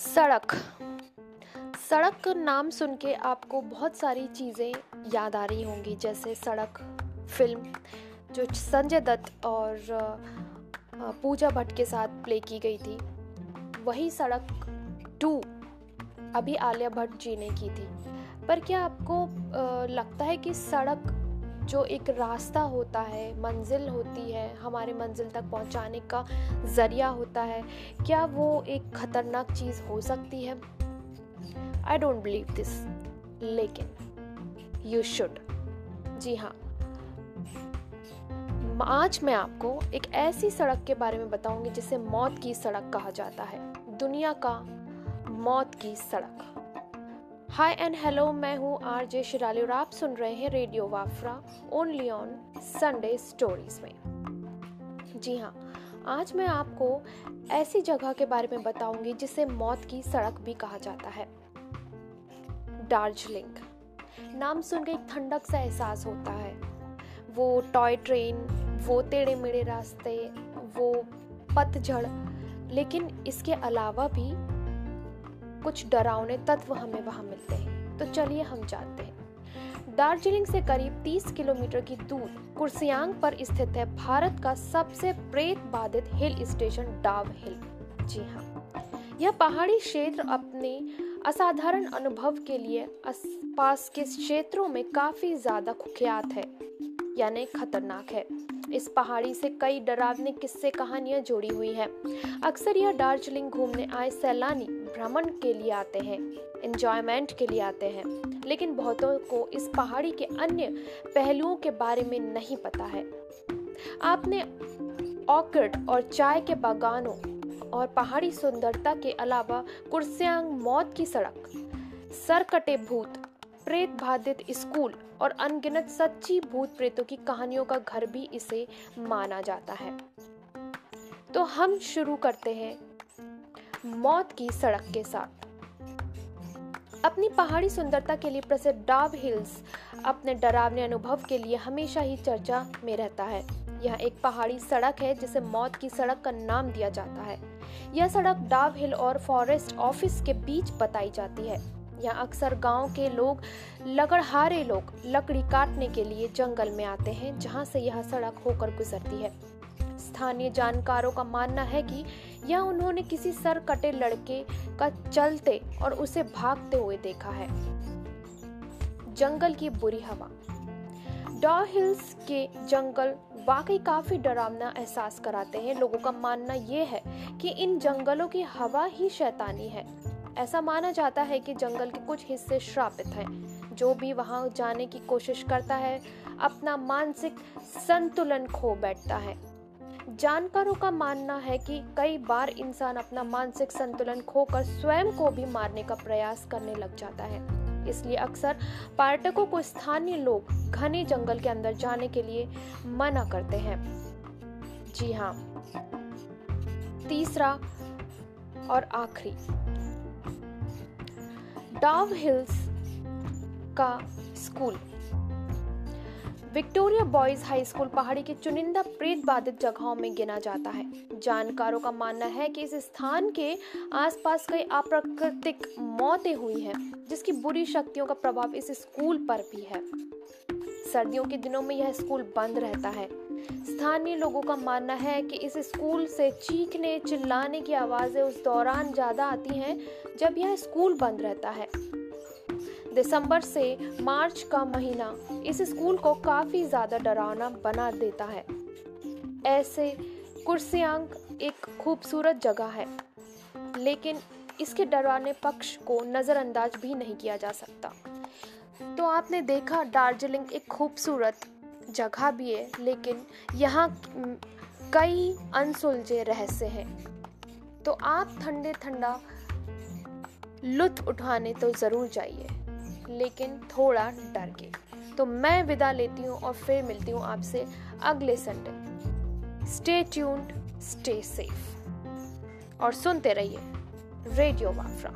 सड़क। सड़क नाम सुन के आपको बहुत सारी चीज़ें याद आ रही होंगी, जैसे सड़क, फ़िल्म, जो संजय दत्त और पूजा भट्ट के साथ प्ले की गई थी। वही सड़क टू अभी आलिया भट्ट जी ने की थी। पर क्या आपको लगता है कि सड़क जो एक रास्ता होता है, मंजिल होती है, हमारे मंजिल तक पहुँचाने का ज़रिया होता है, क्या वो एक ख़तरनाक चीज़ हो सकती है? आई डोंट बिलीव दिस लेकिन यू शुड जी हाँ। आज मैं आपको एक ऐसी सड़क के बारे में बताऊँगी जिसे मौत की सड़क कहा जाता है। दुनिया का मौत की सड़क। हाय एंड हेलो मैं हूँ आर जे शिराली और आप सुन रहे हैं radio वाफ्रा only on Sunday stories में। जी हाँ आज मैं आपको ऐसी जगह के बारे में बताऊँगी जिसे मौत की सड़क भी कहा जाता है। दार्जिलिंग नाम सुन के एक ठंडक सा एहसास होता है। वो टॉय ट्रेन वो टेढ़े मेढ़े रास्ते, वो पतझड़, लेकिन इसके अलावा भी कुछ डरावने तत्व हमें वहाँ मिलते हैं। तो चलिए हम जानते हैं। दार्जिलिंग से करीब 30 किलोमीटर की दूर, कुर्सियांग पर स्थित है भारत का सबसे प्रेत बाधित हिल स्टेशन डाव हिल। जी हाँ। यह पहाड़ी क्षेत्र अपने असाधारण अनुभव के लिए आसपास के क्षेत्रों में काफ़ी ज़्यादा कुख्यात है, यानी खतरनाक है। इस पहाड़ी से कई डरावने किस्से कहानियाँ जुड़ी हुई हैं। अक्सर यह दार्जिलिंग घूमने आए सैलानी भ्रमण के लिए आते हैं इंजॉयमेंट के लिए आते हैं। लेकिन बहुतों को इस पहाड़ी के अन्य पहलुओं के बारे में नहीं पता है। आपने ऑर्किड और चाय के बागानों और पहाड़ी सुंदरता के अलावा कुर्सियांग मौत की सड़क, सरकटे भूत प्रेत बाधित स्कूल और अनगिनत सच्ची भूत प्रेतों की कहानियों का घर भी इसे माना जाता है। तो हम शुरू करते हैं मौत की सड़क के साथ। अपनी पहाड़ी सुंदरता के लिए प्रसिद्ध डाब हिल्स अपने डरावने अनुभव के लिए हमेशा ही चर्चा में रहता है। यह एक पहाड़ी सड़क है जिसे मौत की सड़क का नाम दिया जाता है। यह सड़क डाब हिल और फॉरेस्ट ऑफ़िस के बीच बताई जाती है। यहाँ अक्सर गाँव के लोग लगड़हारे लोग लकड़ी काटने के लिए जंगल में आते हैं, जहाँ से यह सड़क होकर गुजरती है। स्थानीय जानकारों का मानना है कि यह उन्होंने किसी सर कटे लड़के का चलते और उसे भागते हुए देखा है। जंगल की बुरी हवा। डॉ हिल्स के जंगल वाकई काफ़ी डरावना एहसास कराते हैं। लोगों का मानना यह है कि इन जंगलों की हवा ही शैतानी है। ऐसा माना जाता है कि जंगल के कुछ हिस्से श्रापित हैं। जो भी वहाँ जाने की कोशिश करता है, अपना मानसिक संतुलन खो बैठता है। जानकारों का मानना है कि कई बार इंसान अपना मानसिक संतुलन खोकर स्वयं को भी मारने का प्रयास करने लग जाता है। इसलिए अक्सर पर्यटकों को स्थानीय लोग घने जंगल के अंदर जाने के लिए मना करते हैं। जी हाँ। तीसरा और आखिरी। डाव हिल्स का school Victoria boys high school पहाड़ी के चुनिंदा प्रेत बाधित जगहों में गिना जाता है। जानकारों का मानना है कि इस स्थान के आसपास कई अप्राकृतिक मौतें हुई हैं, जिसकी बुरी शक्तियों का प्रभाव इस स्कूल पर भी है। सर्दियों के दिनों में यह स्कूल बंद रहता है। स्थानीय लोगों का मानना है कि इस स्कूल से चीखने, चिल्लाने की आवाज़ें उस दौरान ज़्यादा आती हैं जब यह स्कूल बंद रहता है। दिसंबर से मार्च का महीना इस स्कूल को काफ़ी ज़्यादा डरावना बना देता है। ऐसे कुर्सियांग एक खूबसूरत जगह है, लेकिन इसके डरावने पक्ष को नज़रअंदाज भी नहीं किया जा सकता। तो आपने देखा दार्जिलिंग एक खूबसूरत जगह भी है, लेकिन यहाँ कई अनसुलझे रहस्य हैं। तो आप ठंडे ठंडा लुत्फ उठाने तो ज़रूर जाइए, लेकिन थोड़ा डर के तो मैं विदा लेती हूँ और फिर मिलती हूँ आपसे अगले Sunday stay tuned stay safe और सुनते रहिए रेडियो वाफ्रा